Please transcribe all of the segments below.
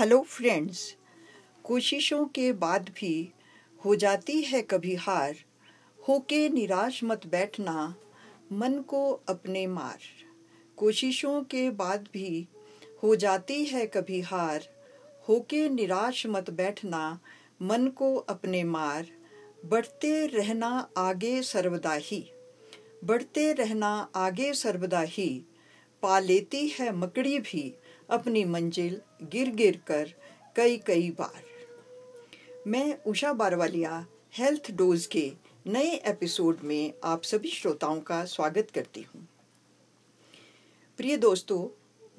Hello friends कोशिशों के बाद भी हो जाती है कभी हार। होके निराश मत बैठना। मन को अपने मार। कोशिशों के बाद भी हो जाती है कभी हार। होके निराश मत बैठना। मन को अपने मार। बढ़ते रहना आगे सर्वदा ही। बढ़ते रहना आगे सर्वदा ही। पा लेती है मकड़ी भी। अपनी मंजिल गिर गिर कर कई कई बार। मैं उषा बारवालिया, हेल्थ डोज के नए एपिसोड में आप सभी श्रोताओं का स्वागत करती हूँ। प्रिय दोस्तों,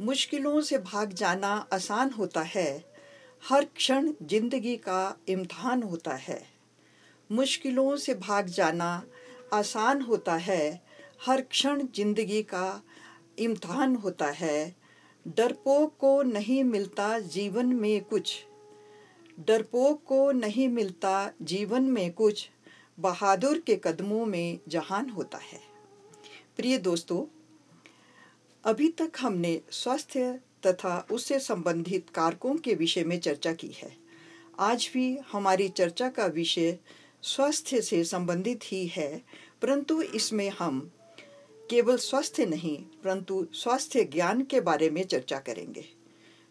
मुश्किलों से भाग जाना आसान होता है। हर क्षण ज़िंदगी का इम्तहान होता है। मुश्किलों से भाग जाना आसान होता है। हर क्षण ज़िंदगी का इम्तहान होता है। डरपोक को नहीं मिलता जीवन में कुछ। डरपोक को नहीं मिलता जीवन में कुछ। बहादुर के कदमों में जहान होता है। प्रिय दोस्तों, अभी तक हमने स्वास्थ्य तथा उससे संबंधित कारकों के विषय में चर्चा की है। आज भी हमारी चर्चा का विषय स्वास्थ्य से संबंधित ही है, परंतु इसमें हम केवल स्वास्थ्य नहीं, परंतु स्वास्थ्य ज्ञान के बारे में चर्चा करेंगे।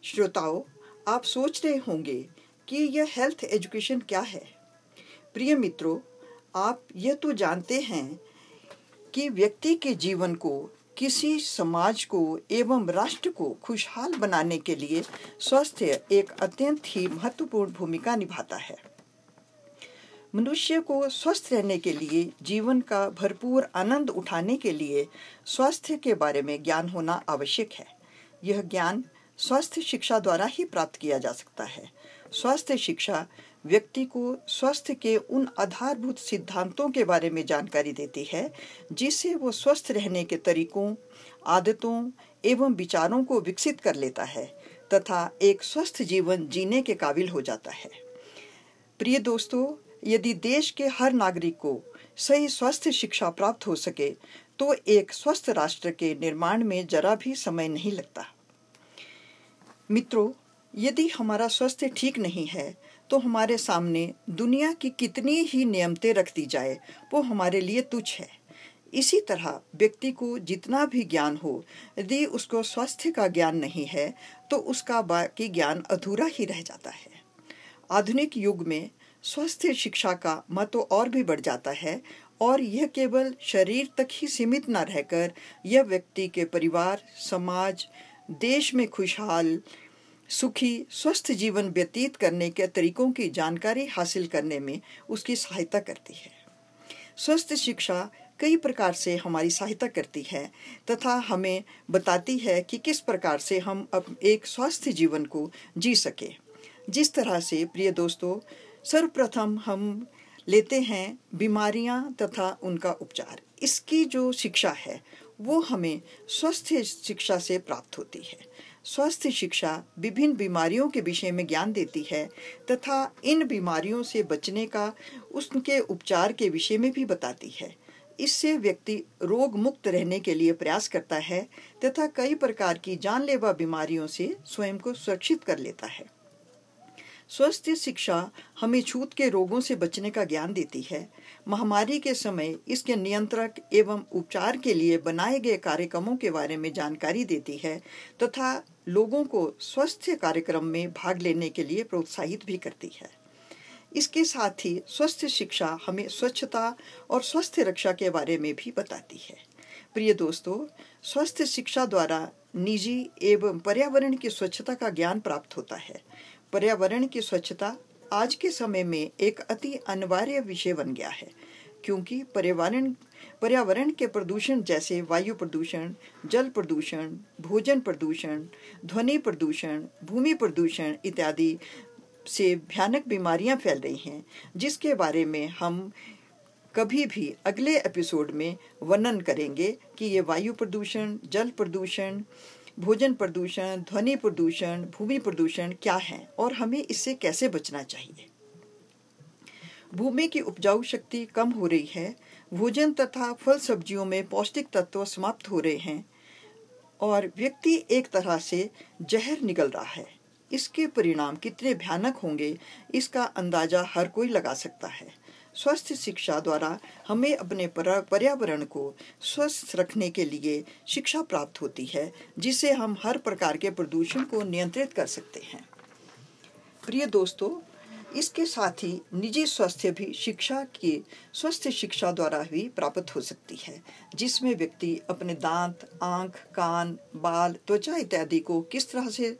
श्रोताओं, आप सोच रहे होंगे कि यह हेल्थ एजुकेशन क्या है? प्रिय मित्रों, आप यह तो जानते हैं कि व्यक्ति के जीवन को, किसी समाज को एवं राष्ट्र को खुशहाल बनाने के लिए स्वास्थ्य एक अत्यंत ही महत्वपूर्ण भूमिका निभाता है। मनुष्य को स्वस्थ रहने के लिए, जीवन का भरपूर आनंद उठाने के लिए स्वास्थ्य के बारे में ज्ञान होना आवश्यक है। यह ज्ञान स्वास्थ्य शिक्षा द्वारा ही प्राप्त किया जा सकता है। स्वास्थ्य शिक्षा व्यक्ति को स्वास्थ्य के उन आधारभूत सिद्धांतों के बारे में जानकारी देती है, जिससे वो स्वस्थ रहने के तरीकों, आदतों एवं विचारों को विकसित कर लेता है तथा एक स्वस्थ जीवन जीने के काबिल हो जाता है। प्रिय दोस्तों यदि देश के हर नागरिक को सही स्वास्थ्य शिक्षा प्राप्त हो सके तो एक स्वस्थ राष्ट्र के निर्माण में जरा भी समय नहीं लगता। मित्रों, यदि हमारा स्वास्थ्य ठीक नहीं है तो हमारे सामने दुनिया की कितनी ही नियमतें रख दी जाए, वो हमारे लिए तुच्छ है। इसी तरह व्यक्ति को जितना भी ज्ञान हो, यदि उसको स्वास्थ्य का ज्ञान नहीं है तो उसका बाकी ज्ञान अधूरा ही रह जाता है। आधुनिक युग में स्वास्थ्य शिक्षा का महत्व और भी बढ़ जाता है और यह केवल शरीर तक ही सीमित न रहकर यह व्यक्ति के परिवार, समाज, देश में खुशहाल, सुखी, स्वस्थ जीवन व्यतीत करने के तरीकों की जानकारी हासिल करने में उसकी सहायता करती है। स्वस्थ शिक्षा कई प्रकार से हमारी सहायता करती है तथा हमें बताती है कि किस प्रकार से हम अब एक स्वस्थ जीवन को जी सके। जिस तरह से, प्रिय दोस्तों सर्वप्रथम हम लेते हैं बीमारियाँ तथा उनका उपचार। इसकी जो शिक्षा है, वो हमें स्वस्थ शिक्षा से प्राप्त होती है। स्वास्थ्य शिक्षा विभिन्न बीमारियों के विषय में ज्ञान देती है तथा इन बीमारियों से बचने का, उसके उपचार के विषय में भी बताती है। इससे व्यक्ति रोग मुक्त रहने के लिए प्रयास करता है तथा कई प्रकार की जानलेवा बीमारियों से स्वयं को सुरक्षित कर लेता है। स्वास्थ्य शिक्षा हमें छूत के रोगों से बचने का ज्ञान देती है। महामारी के समय इसके नियंत्रक एवं उपचार के लिए बनाए गए कार्यक्रमों के बारे में जानकारी देती है तथा लोगों को स्वास्थ्य कार्यक्रम में भाग लेने के लिए प्रोत्साहित भी करती है। इसके साथ ही स्वस्थ शिक्षा हमें स्वच्छता और स्वस्थ रक्षा के बारे में भी बताती है। प्रिय दोस्तों स्वस्थ शिक्षा द्वारा निजी एवं पर्यावरण की स्वच्छता का ज्ञान प्राप्त होता है। पर्यावरण की स्वच्छता आज के समय में एक अति अनिवार्य विषय बन गया है, क्योंकि पर्यावरण पर्यावरण के प्रदूषण जैसे वायु प्रदूषण, जल प्रदूषण, भोजन प्रदूषण, ध्वनि प्रदूषण, भूमि प्रदूषण इत्यादि से भयानक बीमारियाँ फैल रही हैं, जिसके बारे में हम कभी भी अगले एपिसोड में वर्णन करेंगे कि ये वायु प्रदूषण, जल प्रदूषण भोजन प्रदूषण, ध्वनि प्रदूषण, भूमि प्रदूषण क्या है और हमें इससे कैसे बचना चाहिए? भूमि की उपजाऊ शक्ति कम हो रही है, भोजन तथा फल सब्जियों में पौष्टिक तत्व समाप्त हो रहे हैं और व्यक्ति एक तरह से जहर निकल रहा है। इसके परिणाम कितने भयानक होंगे, इसका अंदाज़ा हर कोई लगा सकता है। स्वस्थ शिक्षा द्वारा हमें अपने पर्यावरण को स्वस्थ रखने के लिए शिक्षा प्राप्त होती है जिससे हम हर प्रकार के प्रदूषण को नियंत्रित कर सकते हैं। प्रिय दोस्तों, इसके साथ ही निजी स्वास्थ्य भी शिक्षा की, स्वस्थ शिक्षा द्वारा भी प्राप्त हो सकती है, जिसमें व्यक्ति अपने दांत, आँख, कान, बाल, त्वचा इत्यादि को किस तरह से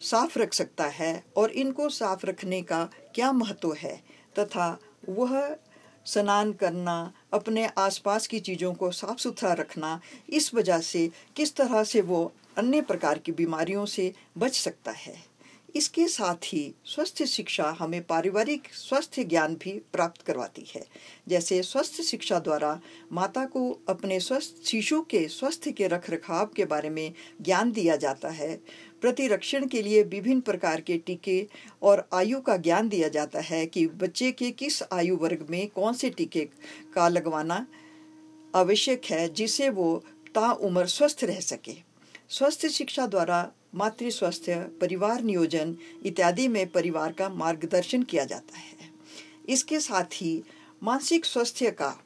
साफ़ रख सकता है और इनको साफ़ रखने का क्या महत्व है, तथा वह स्नान करना, अपने आसपास की चीज़ों को साफ़ सुथरा रखना, इस वजह से किस तरह से वो अन्य प्रकार की बीमारियों से बच सकता है। इसके साथ ही स्वस्थ शिक्षा हमें पारिवारिक स्वस्थ ज्ञान भी प्राप्त करवाती है। जैसे स्वस्थ शिक्षा द्वारा माता को अपने स्वस्थ, शिशु के स्वास्थ्य के रख रखाव के बारे में ज्ञान दिया जाता है। प्रतिरक्षण के लिए विभिन्न प्रकार के टीके और आयु का ज्ञान दिया जाता है कि बच्चे के किस आयु वर्ग में कौन से टीके का लगवाना आवश्यक है जिससे वो ताउम्र स्वस्थ रह सके। स्वस्थ शिक्षा द्वारा मातृ स्वास्थ्य, परिवार नियोजन इत्यादि में परिवार का मार्गदर्शन किया जाता है। इसके साथ ही मानसिक स्वास्थ्य का,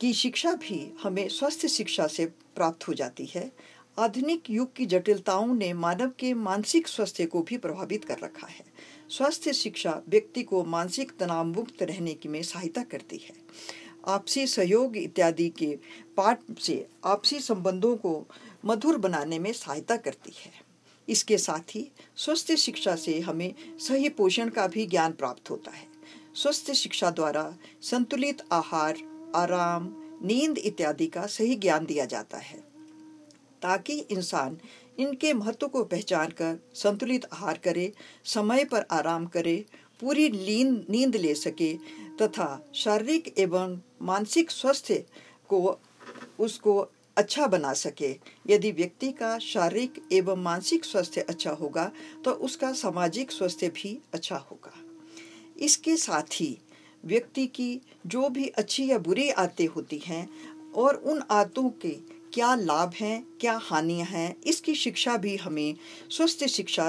की शिक्षा भी हमें स्वस्थ शिक्षा से प्राप्त हो जाती है। आधुनिक युग की जटिलताओं ने मानव के मानसिक स्वास्थ्य को भी प्रभावित कर रखा है। स्वास्थ्य शिक्षा व्यक्ति को मानसिक तनाव मुक्त रहने की में सहायता करती है। आपसी सहयोग इत्यादि के पाठ से आपसी संबंधों को मधुर बनाने में सहायता करती है। इसके साथ ही स्वस्थ शिक्षा से हमें सही पोषण का भी ज्ञान प्राप्त होता है। स्वस्थ शिक्षा द्वारा संतुलित आहार, आराम, नींद इत्यादि का सही ज्ञान दिया जाता है। ताकि इंसान इनके महत्व को पहचान कर संतुलित आहार करे, समय पर आराम करे, पूरी नींद नींद ले सके तथा शारीरिक एवं मानसिक स्वास्थ्य को, उसको अच्छा बना सके। यदि व्यक्ति का शारीरिक एवं मानसिक स्वास्थ्य अच्छा होगा तो उसका सामाजिक स्वास्थ्य भी अच्छा होगा। इसके साथ ही व्यक्ति की जो भी अच्छी या बुरी आदतें होती हैं और उन आदतों के क्या लाभ हैं, क्या हानियाँ हैं, इसकी शिक्षा भी हमें स्वस्थ शिक्षा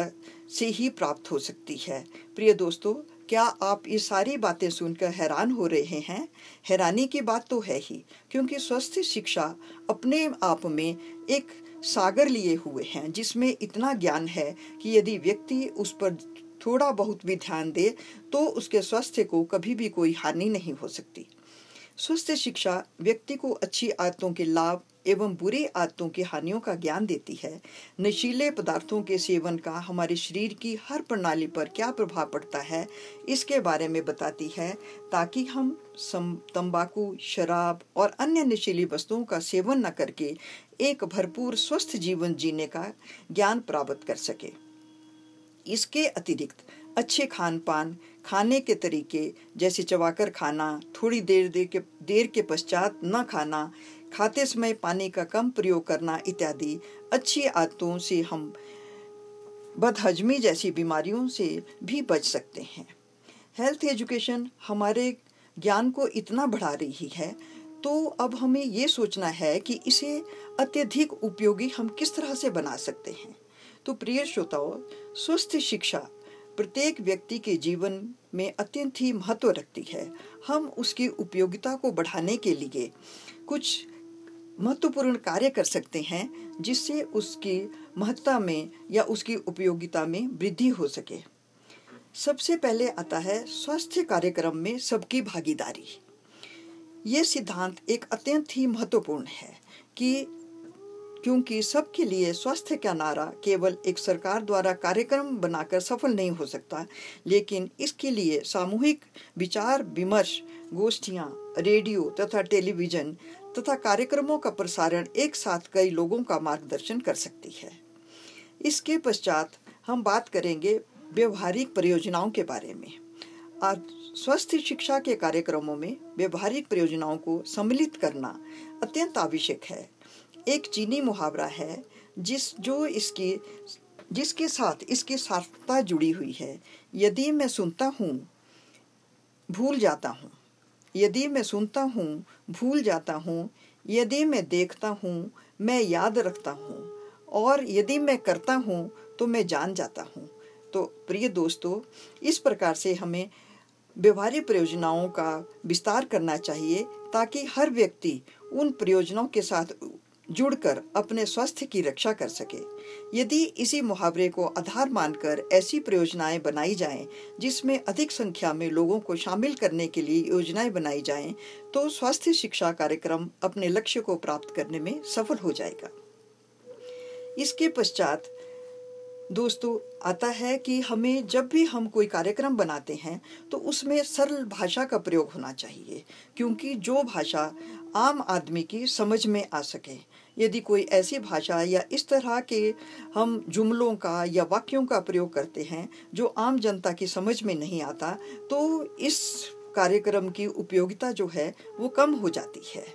से ही प्राप्त हो सकती है। प्रिय दोस्तों, क्या आप ये सारी बातें सुनकर हैरान हो रहे हैं? हैरानी की बात तो है ही, क्योंकि स्वस्थ शिक्षा अपने आप में एक सागर लिए हुए हैं, जिसमें इतना ज्ञान है कि यदि व्यक्ति उस पर थोड़ा बहुत भी ध्यान दे तो उसके स्वास्थ्य को कभी भी कोई हानि नहीं हो सकती। स्वस्थ शिक्षा व्यक्ति को अच्छी आदतों के लाभ एवं बुरी आदतों की हानियों का ज्ञान देती है। नशीले पदार्थों के सेवन का हमारे शरीर की हर प्रणाली पर क्या प्रभाव पड़ता है, इसके बारे में बताती है, ताकि हम तंबाकू, शराब और अन्य नशीली वस्तुओं का सेवन न करके एक भरपूर स्वस्थ जीवन जीने का ज्ञान प्राप्त कर सके। इसके अतिरिक्त अच्छे खान पान खाने के तरीके जैसे चबाकर खाना, थोड़ी देर देर के देर के पश्चात न खाना खाते समय पानी का कम प्रयोग करना इत्यादि। अच्छी आदतों से हम बदहजमी जैसी बीमारियों से भी बच सकते हैं। हेल्थ एजुकेशन हमारे ज्ञान को इतना बढ़ा रही है तो अब हमें ये सोचना है कि इसे अत्यधिक उपयोगी हम किस तरह से बना सकते हैं। तो प्रिय श्रोताओं, स्वस्थ शिक्षा प्रत्येक व्यक्ति के जीवन में अत्यंत ही महत्व रखती है। हम उसकी उपयोगिता को बढ़ाने के लिए कुछ महत्वपूर्ण कार्य कर सकते हैं जिससे उसकी महत्ता में या उसकी उपयोगिता में वृद्धि हो सके। सबसे पहले आता है स्वास्थ्य कार्यक्रम में सबकी भागीदारी। ये सिद्धांत एक अत्यंत ही महत्वपूर्ण है कि क्योंकि सबके लिए स्वास्थ्य का नारा केवल एक सरकार द्वारा कार्यक्रम बनाकर सफल नहीं हो सकता, लेकिन इसके लिए सामूहिक विचार, विमर्श, गोष्ठियाँ, रेडियो तथा टेलीविज़न तथा कार्यक्रमों का प्रसारण एक साथ कई लोगों का मार्गदर्शन कर सकती है। इसके पश्चात हम बात करेंगे व्यवहारिक परियोजनाओं के बारे में। आज स्वस्थ शिक्षा के कार्यक्रमों में व्यवहारिक परियोजनाओं को सम्मिलित करना अत्यंत आवश्यक है। एक चीनी मुहावरा है, जिस जो इसकी, जिसके साथ इसकी सार्थकता जुड़ी हुई है। यदि मैं सुनता हूँ, भूल जाता हूँ। यदि मैं सुनता हूँ, भूल जाता हूँ, यदि मैं देखता हूँ, मैं याद रखता हूँ, और यदि मैं करता हूँ तो मैं जान जाता हूँ। तो प्रिय दोस्तों, इस प्रकार से हमें व्यवहारिक प्रयोजनाओं का विस्तार करना चाहिए ताकि हर व्यक्ति उन प्रयोजनों के साथ जुड़कर अपने स्वास्थ्य की रक्षा कर सके। यदि इसी मुहावरे को आधार मानकर ऐसी परियोजनाएँ बनाई जाएँ, जिसमें अधिक संख्या में लोगों को शामिल करने के लिए योजनाएँ बनाई जाएँ तो स्वास्थ्य शिक्षा कार्यक्रम अपने लक्ष्य को प्राप्त करने में सफल हो जाएगा। इसके पश्चात, दोस्तों, आता है कि हमें जब भी हम कोई कार्यक्रम बनाते हैं तो उसमें सरल भाषा का प्रयोग होना चाहिए, क्योंकि जो भाषा आम आदमी की समझ में आ सके यदि कोई ऐसी भाषा या इस तरह के हम जुमलों का या वाक्यों का प्रयोग करते हैं, जो आम जनता की समझ में नहीं आता तो इस कार्यक्रम की उपयोगिता जो है, वो कम हो जाती है।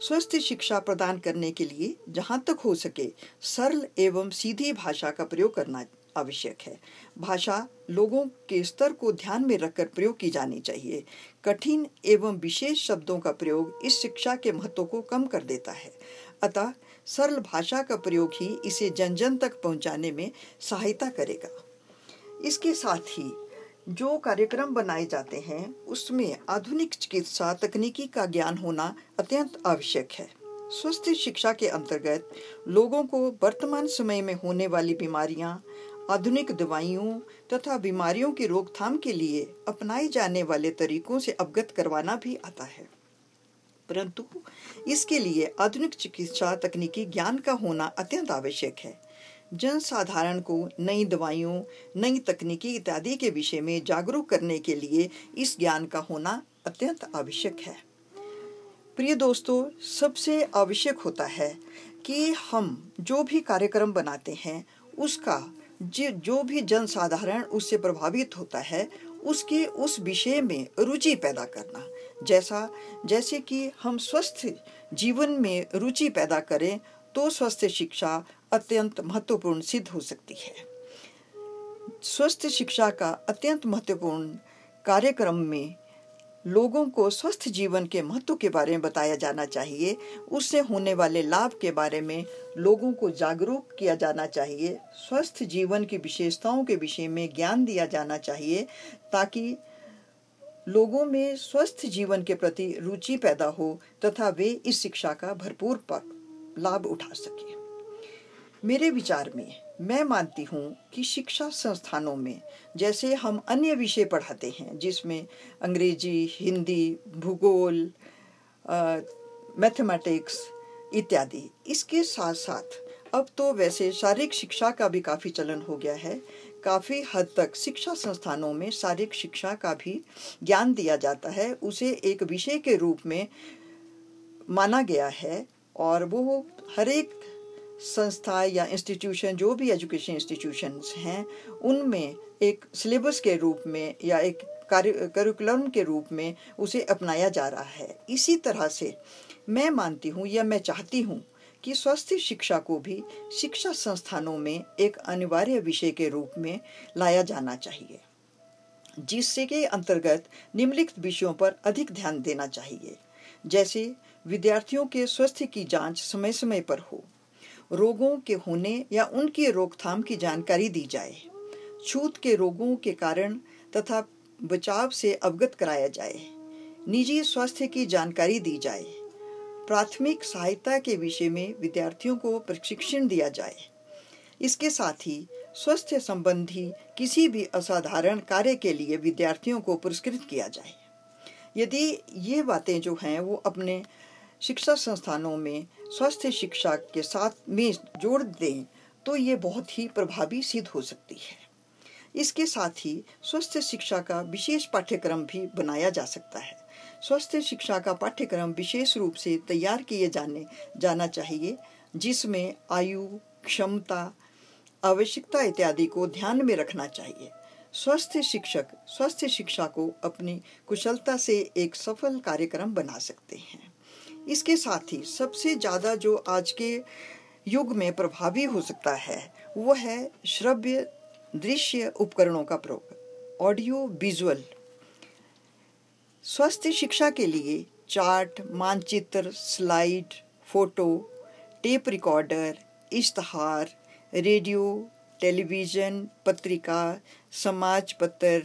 स्वस्थ शिक्षा प्रदान करने के लिए जहाँ तक हो सके, सरल एवं सीधी भाषा का प्रयोग करना आवश्यक है। भाषा लोगों के स्तर को ध्यान में रखकर प्रयोग की जानी चाहिए। कठिन एवं विशेष शब्दों का प्रयोग इस शिक्षा के महत्व को कम कर देता है। अतः सरल भाषा का प्रयोग ही इसे जन जन तक पहुँचाने में सहायता करेगा। इसके साथ ही जो कार्यक्रम बनाए जाते हैं उसमें आधुनिक चिकित्सा तकनीकी का ज्ञान होना अत्यंत आवश्यक है। स्वस्थ शिक्षा के अंतर्गत लोगों को वर्तमान समय में होने वाली बीमारियाँ, आधुनिक दवाइयों तथा बीमारियों की रोकथाम के लिए अपनाए जाने वाले तरीकों से अवगत करवाना भी आता है। परंतु इसके लिए आधुनिक चिकित्सा तकनीकी ज्ञान का होना अत्यंत आवश्यक है। जन साधारण को नई दवाइयों, नई तकनीकी इत्यादि के विषय में जागरूक करने के लिए इस ज्ञान का होना अत्यंत आवश्यक है। प्रिय दोस्तों, सबसे आवश्यक होता है कि हम जो भी कार्यक्रम बनाते हैं, उसका जो भी जन साधारण उससे प्रभावित होता है, उसके उस विषय में रुचि पैदा करना। जैसा, जैसे कि हम स्वस्थ जीवन में रुचि पैदा करें तो स्वस्थ शिक्षा अत्यंत महत्वपूर्ण सिद्ध हो सकती है। स्वस्थ शिक्षा का अत्यंत महत्वपूर्ण कार्यक्रम में लोगों को स्वस्थ जीवन के महत्व के बारे में बताया जाना चाहिए। उससे होने वाले लाभ के बारे में लोगों को जागरूक किया जाना चाहिए। स्वस्थ जीवन की विशेषताओं के विषय में ज्ञान दिया जाना चाहिए, ताकि लोगों में स्वस्थ जीवन के प्रति रुचि पैदा हो तथा वे इस शिक्षा का भरपूर लाभ उठा सके। मेरे विचार में, मैं मानती हूँ कि शिक्षा संस्थानों में, जैसे हम अन्य विषय पढ़ाते हैं, जिसमें अंग्रेज़ी, हिंदी, भूगोल मैथमेटिक्स इत्यादि, इसके साथ साथ अब तो वैसे शारीरिक शिक्षा का भी काफ़ी चलन हो गया है काफ़ी हद तक शिक्षा संस्थानों में शारीरिक शिक्षा का भी ज्ञान दिया जाता है। उसे एक विषय के रूप में माना गया है और वो हर एक संस्था या इंस्टीट्यूशन, जो भी एजुकेशन इंस्टीट्यूशंस हैं, उनमें एक सिलेबस के रूप में या एक करिकुलम के रूप में उसे अपनाया जा रहा है। इसी तरह से मैं मानती हूँ या मैं चाहती हूँ कि स्वास्थ्य शिक्षा को भी शिक्षा संस्थानों में एक अनिवार्य विषय के रूप में लाया जाना चाहिए, जिससे के अंतर्गत निम्नलिखित विषयों पर अधिक ध्यान देना चाहिए। जैसे विद्यार्थियों के स्वास्थ्य की जाँच समय समय पर हो, रोगों के होने या उनकी रोकथाम की जानकारी दी जाए, छूत के रोगों के कारण तथा बचाव से अवगत कराया जाए, निजी स्वास्थ्य की जानकारी दी जाए प्राथमिक सहायता के विषय में विद्यार्थियों को प्रशिक्षण दिया जाए। इसके साथ ही स्वास्थ्य संबंधी किसी भी असाधारण कार्य के लिए विद्यार्थियों को पुरस्कृत किया जाए। यदि ये बातें जो हैं, वो अपने शिक्षा संस्थानों में स्वास्थ्य शिक्षा के साथ में जोड़ दें तो ये बहुत ही प्रभावी सिद्ध हो सकती है। इसके साथ ही स्वस्थ शिक्षा का विशेष पाठ्यक्रम भी बनाया जा सकता है। स्वस्थ शिक्षा का पाठ्यक्रम विशेष रूप से तैयार किए जाने, जाना चाहिए, जिसमें आयु, क्षमता, आवश्यकता इत्यादि को ध्यान में रखना चाहिए। स्वस्थ शिक्षक स्वस्थ शिक्षा को अपनी कुशलता से एक सफल कार्यक्रम बना सकते हैं। इसके साथ ही सबसे ज़्यादा जो आज के युग में प्रभावी हो सकता है, वह है श्रव्य दृश्य उपकरणों का प्रयोग, ऑडियो विजुअल। स्वस्थ शिक्षा के लिए चार्ट, मानचित्र, स्लाइड, फ़ोटो, टेप रिकॉर्डर, इश्तहार, रेडियो, टेलीविज़न, पत्रिका, समाज पत्र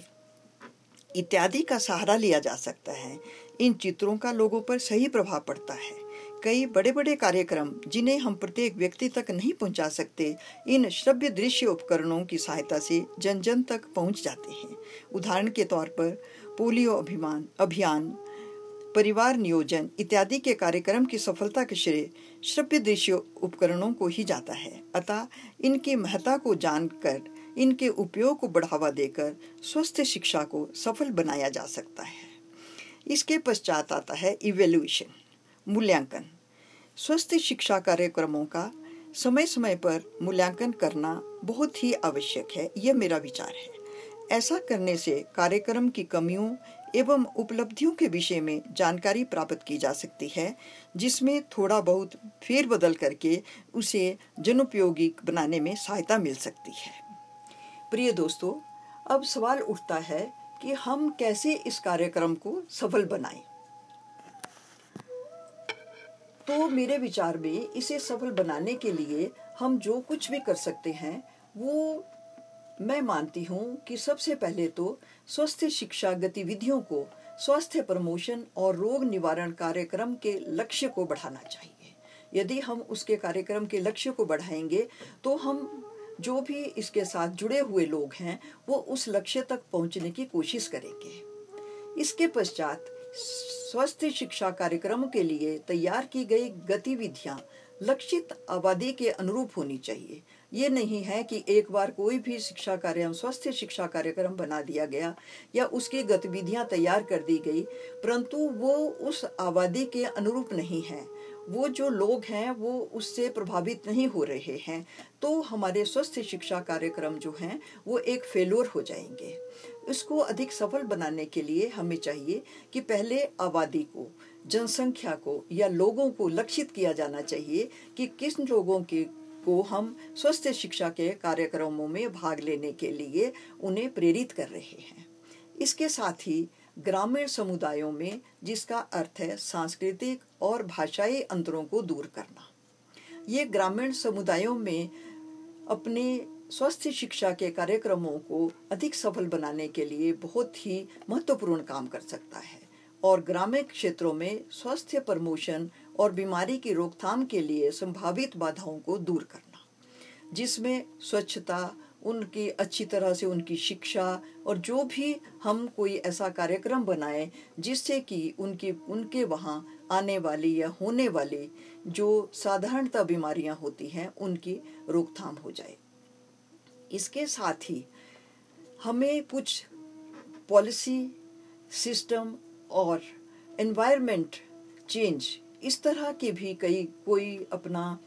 इत्यादि का सहारा लिया जा सकता है। इन चित्रों का लोगों पर सही प्रभाव पड़ता है। कई बड़े बड़े कार्यक्रम, जिन्हें हम प्रत्येक व्यक्ति तक नहीं पहुँचा सकते, इन श्रव्य दृश्य उपकरणों की सहायता से जन जन तक पहुँच जाते हैं। उदाहरण के तौर पर पोलियो अभिमान, अभियान, परिवार नियोजन इत्यादि के कार्यक्रम की सफलता के श्रेय श्रव्य दृश्य उपकरणों को ही जाता है। अतः इनकी महत्ता को जानकर, इनके उपयोग को बढ़ावा देकर स्वस्थ शिक्षा को सफल बनाया जा सकता है। इसके पश्चात आता है इवेल्युएशन मूल्यांकन। स्वस्थ शिक्षा कार्यक्रमों का समय समय पर मूल्यांकन करना बहुत ही आवश्यक है, यह मेरा विचार है। ऐसा करने से कार्यक्रम की कमियों एवं उपलब्धियों के विषय में जानकारी प्राप्त की जा सकती है, जिसमें थोड़ा बहुत फेरबदल करके उसे जनोपयोगी बनाने में सहायता मिल सकती है। प्रिय दोस्तों, अब सवाल उठता है कि हम कैसे इस कार्यक्रम को सफल बनाएँ? तो मेरे विचार में इसे सफल बनाने के लिए हम जो कुछ भी कर सकते हैं, वो मैं मानती हूँ कि सबसे पहले तो स्वस्थ शिक्षा गतिविधियों को स्वास्थ्य प्रमोशन और रोग निवारण कार्यक्रम के लक्ष्य को बढ़ाना चाहिए। यदि हम उसके कार्यक्रम के लक्ष्य को बढ़ाएँगे तो हम जो भी इसके साथ जुड़े हुए लोग हैं, वो उस लक्ष्य तक पहुँचने की कोशिश करेंगे। इसके पश्चात स्वस्थ शिक्षा कार्यक्रम के लिए तैयार की गई गतिविधियाँ लक्षित आबादी के अनुरूप होनी चाहिए। ये नहीं है कि एक बार कोई भी शिक्षा कार्यक्रम स्वस्थ शिक्षा कार्यक्रम बना दिया गया या उसकी गतिविधियाँ तैयार कर दी गई, परंतु वो उस आबादी के अनुरूप नहीं है। वो जो लोग हैं, वो उससे प्रभावित नहीं हो रहे हैं। तो हमारे स्वस्थ शिक्षा कार्यक्रम जो हैं, वो एक फेलोर हो जाएँगे। इसको अधिक सफल बनाने के लिए हमें चाहिए कि पहले आबादी को, जनसंख्या को या लोगों को लक्षित किया जाना चाहिए कि किस लोगों के को हम स्वस्थ शिक्षा के कार्यक्रमों में भाग लेने के लिए उन्हें प्रेरित कर रहे हैं। इसके साथ ही ग्रामीण समुदायों में, जिसका अर्थ है सांस्कृतिक और भाषाई अंतरों को दूर करना। ये ग्रामीण समुदायों में अपने स्वस्थ शिक्षा के कार्यक्रमों को अधिक सफल बनाने के लिए बहुत ही महत्वपूर्ण काम कर सकता है और ग्रामीण क्षेत्रों में स्वास्थ्य प्रमोशन और बीमारी की रोकथाम के लिए संभावित बाधाओं को दूर करना, जिसमें स्वच्छता, उनकी अच्छी तरह से उनकी शिक्षा और जो भी हम कोई ऐसा कार्यक्रम बनाए जिससे कि उनकी, उनके वहाँ आने वाली या होने वाली जो साधारणतः बीमारियाँ होती हैं, उनकी रोकथाम हो जाए। इसके साथ ही हमें कुछ पॉलिसी सिस्टम और एनवायरनमेंट चेंज इस तरह के भी कई, कोई अपना,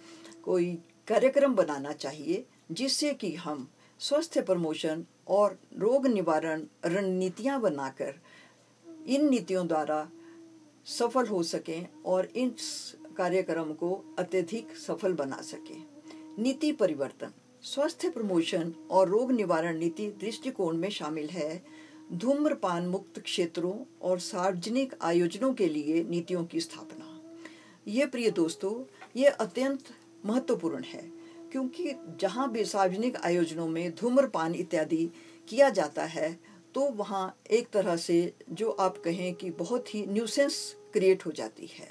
कोई कार्यक्रम बनाना चाहिए, जिससे कि हम स्वास्थ्य प्रमोशन और रोग निवारण रणनीतियाँ बनाकर इन नीतियों द्वारा सफल हो सकें और इस कार्यक्रम को अत्यधिक सफल बना सकें। नीति परिवर्तन स्वास्थ्य प्रमोशन और रोग निवारण नीति दृष्टिकोण में शामिल है। धूम्रपान मुक्त क्षेत्रों और सार्वजनिक आयोजनों के लिए नीतियों की स्थापना। ये प्रिय दोस्तों, ये अत्यंत महत्वपूर्ण है, क्योंकि जहाँ भी सार्वजनिक आयोजनों में धूम्रपान इत्यादि किया जाता है तो वहाँ एक तरह से जो आप कहें कि बहुत ही न्यूसेंस क्रिएट हो जाती है।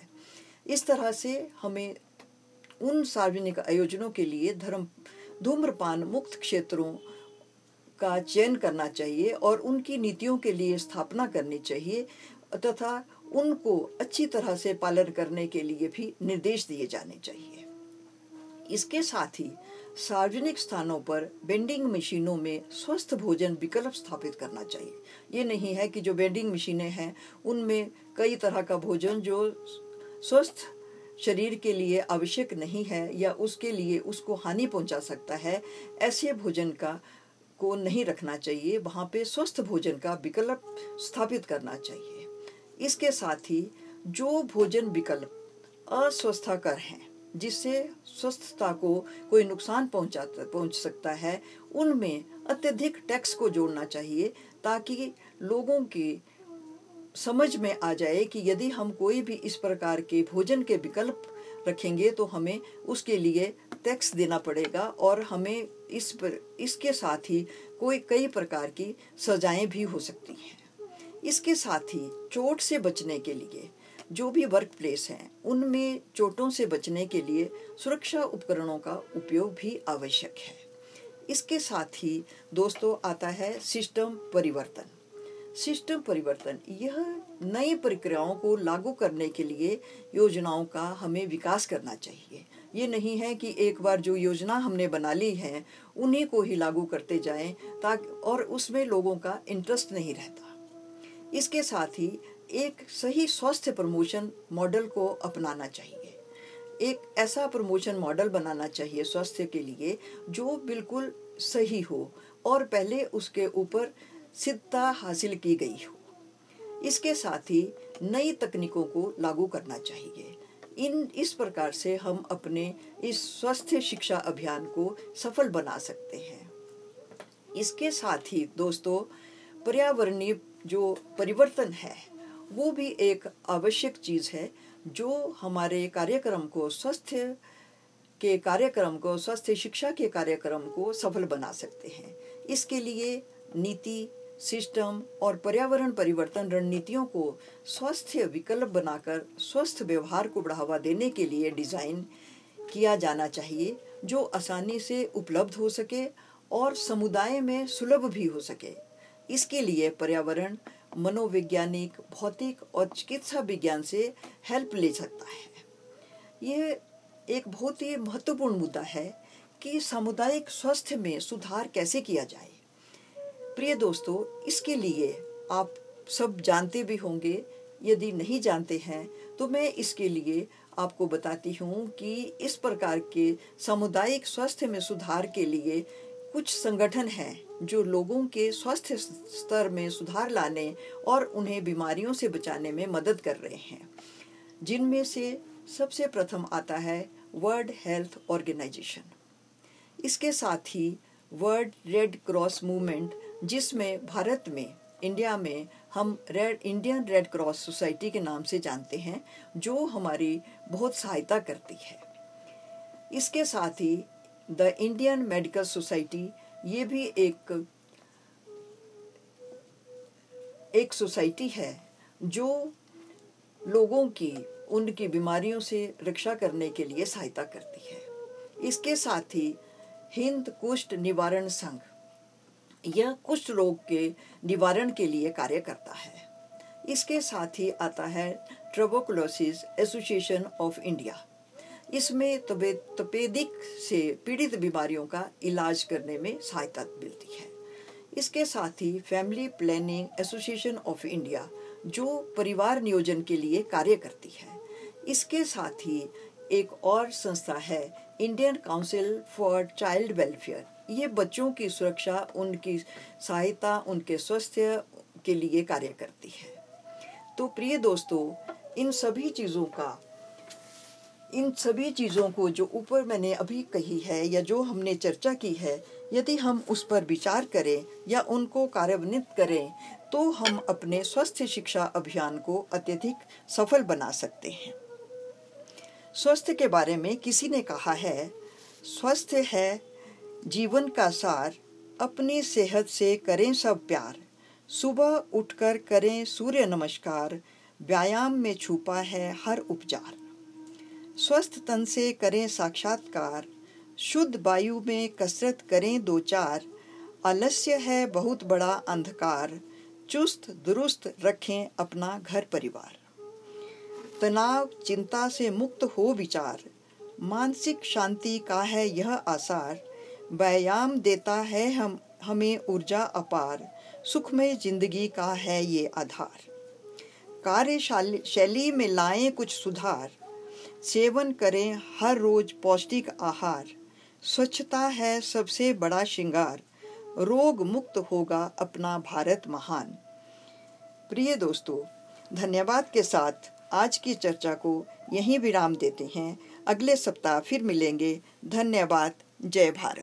इस तरह से हमें उन सार्वजनिक आयोजनों के लिए धर्म, धूम्रपान मुक्त क्षेत्रों का चयन करना चाहिए और उनकी नीतियों के लिए स्थापना करनी चाहिए, तथा उनको अच्छी तरह से पालन करने के लिए भी निर्देश दिए जाने चाहिए। इसके साथ ही सार्वजनिक स्थानों पर वेंडिंग मशीनों में स्वस्थ भोजन विकल्प स्थापित करना चाहिए। ये नहीं है कि जो वेंडिंग मशीनें हैं, उनमें कई तरह का भोजन जो स्वस्थ शरीर के लिए आवश्यक नहीं है या उसके लिए उसको हानि पहुँचा सकता है, ऐसे भोजन का, को नहीं रखना चाहिए। वहाँ पे स्वस्थ भोजन का विकल्प स्थापित करना चाहिए। इसके साथ ही जो भोजन विकल्प अस्वस्थकर हैं, जिससे स्वस्थता को कोई नुकसान पहुँचा, पहुँच सकता है, उनमें अत्यधिक टैक्स को जोड़ना चाहिए ताकि लोगों की समझ में आ जाए कि यदि हम कोई भी इस प्रकार के भोजन के विकल्प रखेंगे तो हमें उसके लिए टैक्स देना पड़ेगा और हमें इस पर, इसके साथ ही कोई, कई प्रकार की सजाएँ भी हो सकती हैं। इसके साथ ही चोट से बचने के लिए, जो भी वर्क प्लेस हैं, उनमें चोटों से बचने के लिए सुरक्षा उपकरणों का उपयोग भी आवश्यक है। इसके साथ ही दोस्तों आता है सिस्टम परिवर्तन। सिस्टम परिवर्तन, यह नई प्रक्रियाओं को लागू करने के लिए योजनाओं का हमें विकास करना चाहिए। ये नहीं है कि एक बार जो योजना हमने बना ली है, उन्हीं को ही लागू करते जाएँ ताकि, और उसमें लोगों का इंटरेस्ट नहीं रहता। इसके साथ ही एक सही स्वास्थ्य प्रमोशन मॉडल को अपनाना चाहिए। एक ऐसा प्रमोशन मॉडल बनाना चाहिए स्वास्थ्य के लिए जो बिल्कुल सही हो और पहले उसके ऊपर सिद्धता हासिल की गई हो। इसके साथ ही नई तकनीकों को लागू करना चाहिए। इन, इस प्रकार से हम अपने इस स्वास्थ्य शिक्षा अभियान को सफल बना सकते हैं। इसके साथ ही दोस्तों, पर्यावरणीय जो परिवर्तन है, वो भी एक आवश्यक चीज़ है जो हमारे कार्यक्रम को स्वस्थ के कार्यक्रम को, स्वास्थ्य शिक्षा के कार्यक्रम को सफल बना सकते हैं। इसके लिए नीति, सिस्टम और पर्यावरण परिवर्तन रणनीतियों को स्वस्थ विकल्प बनाकर स्वस्थ व्यवहार को बढ़ावा देने के लिए डिज़ाइन किया जाना चाहिए, जो आसानी से उपलब्ध हो सके और समुदाय में सुलभ भी हो सके। इसके लिए पर्यावरण, मनोवैज्ञानिक, भौतिक और चिकित्सा विज्ञान से हेल्प ले सकता है। ये एक बहुत ही महत्वपूर्ण मुद्दा है कि सामुदायिक स्वास्थ्य में सुधार कैसे किया जाए। प्रिय दोस्तों, इसके लिए आप सब जानते भी होंगे, यदि नहीं जानते हैं तो मैं इसके लिए आपको बताती हूँ कि इस प्रकार के सामुदायिक स्वास्थ्य में सुधार के लिए कुछ संगठन हैं जो लोगों के स्वास्थ्य स्तर में सुधार लाने और उन्हें बीमारियों से बचाने में मदद कर रहे हैं। जिनमें से सबसे प्रथम आता है वर्ल्ड हेल्थ ऑर्गेनाइजेशन इसके साथ ही वर्ल्ड रेड क्रॉस मूवमेंट जिसमें भारत में, इंडिया में हम red Indian red cross society के नाम से जानते हैं, जो हमारी बहुत सहायता करती है। इसके साथ ही द इंडियन मेडिकल सोसाइटी, ये भी एक एक सोसाइटी है जो लोगों की, उनकी बीमारियों से रक्षा करने के लिए सहायता करती है। इसके साथ ही हिंद कुष्ठ निवारण संघ, यह कुष्ठ रोग के निवारण के लिए कार्य करता है। इसके साथ ही आता है ट्रोबोक्लोसिस एसोसिएशन ऑफ़ इंडिया इसमें तपेदिक से पीड़ित बीमारियों का इलाज करने में सहायता मिलती है। इसके साथ ही family planning association of India जो परिवार नियोजन के लिए कार्य करती है। इसके साथ ही एक और संस्था है, Indian council for child welfare. ये बच्चों की सुरक्षा, उनकी सहायता, उनके स्वास्थ्य के लिए कार्य करती है। तो प्रिय दोस्तों, इन सभी चीज़ों का इन सभी चीज़ों को जो ऊपर मैंने अभी कही है या जो हमने चर्चा की है, यदि हम उस पर विचार करें या उनको कार्यान्वित करें तो हम अपने स्वस्थ शिक्षा अभियान को अत्यधिक सफल बना सकते हैं। स्वस्थ के बारे में किसी ने कहा है स्वस्थ है, जीवन का सार, अपनी सेहत से करें सब प्यार। सुबह उठकर करें सूर्य नमस्कार, व्यायाम में छुपा है हर उपचार। स्वस्थ तन से करें साक्षात्कार, शुद्ध वायु में कसरत करें दो चार, आलस्य है बहुत बड़ा अंधकार, चुस्त दुरुस्त रखें अपना घर परिवार। तनाव, चिंता से मुक्त हो विचार, मानसिक शांति का है यह आसार, व्यायाम देता है हम, हमें ऊर्जा अपार, सुखमय ज़िंदगी का है ये आधार। कार्यशाली, शैली में लाएँ कुछ सुधार सेवन करें हर रोज पौष्टिक आहार। स्वच्छता है सबसे बड़ा श्रृंगार। रोग मुक्त होगा अपना भारत महान। प्रिय दोस्तों, धन्यवाद के साथ आज की चर्चा को यहीं विराम देते हैं। अगले सप्ताह फिर मिलेंगे। धन्यवाद। जय भारत।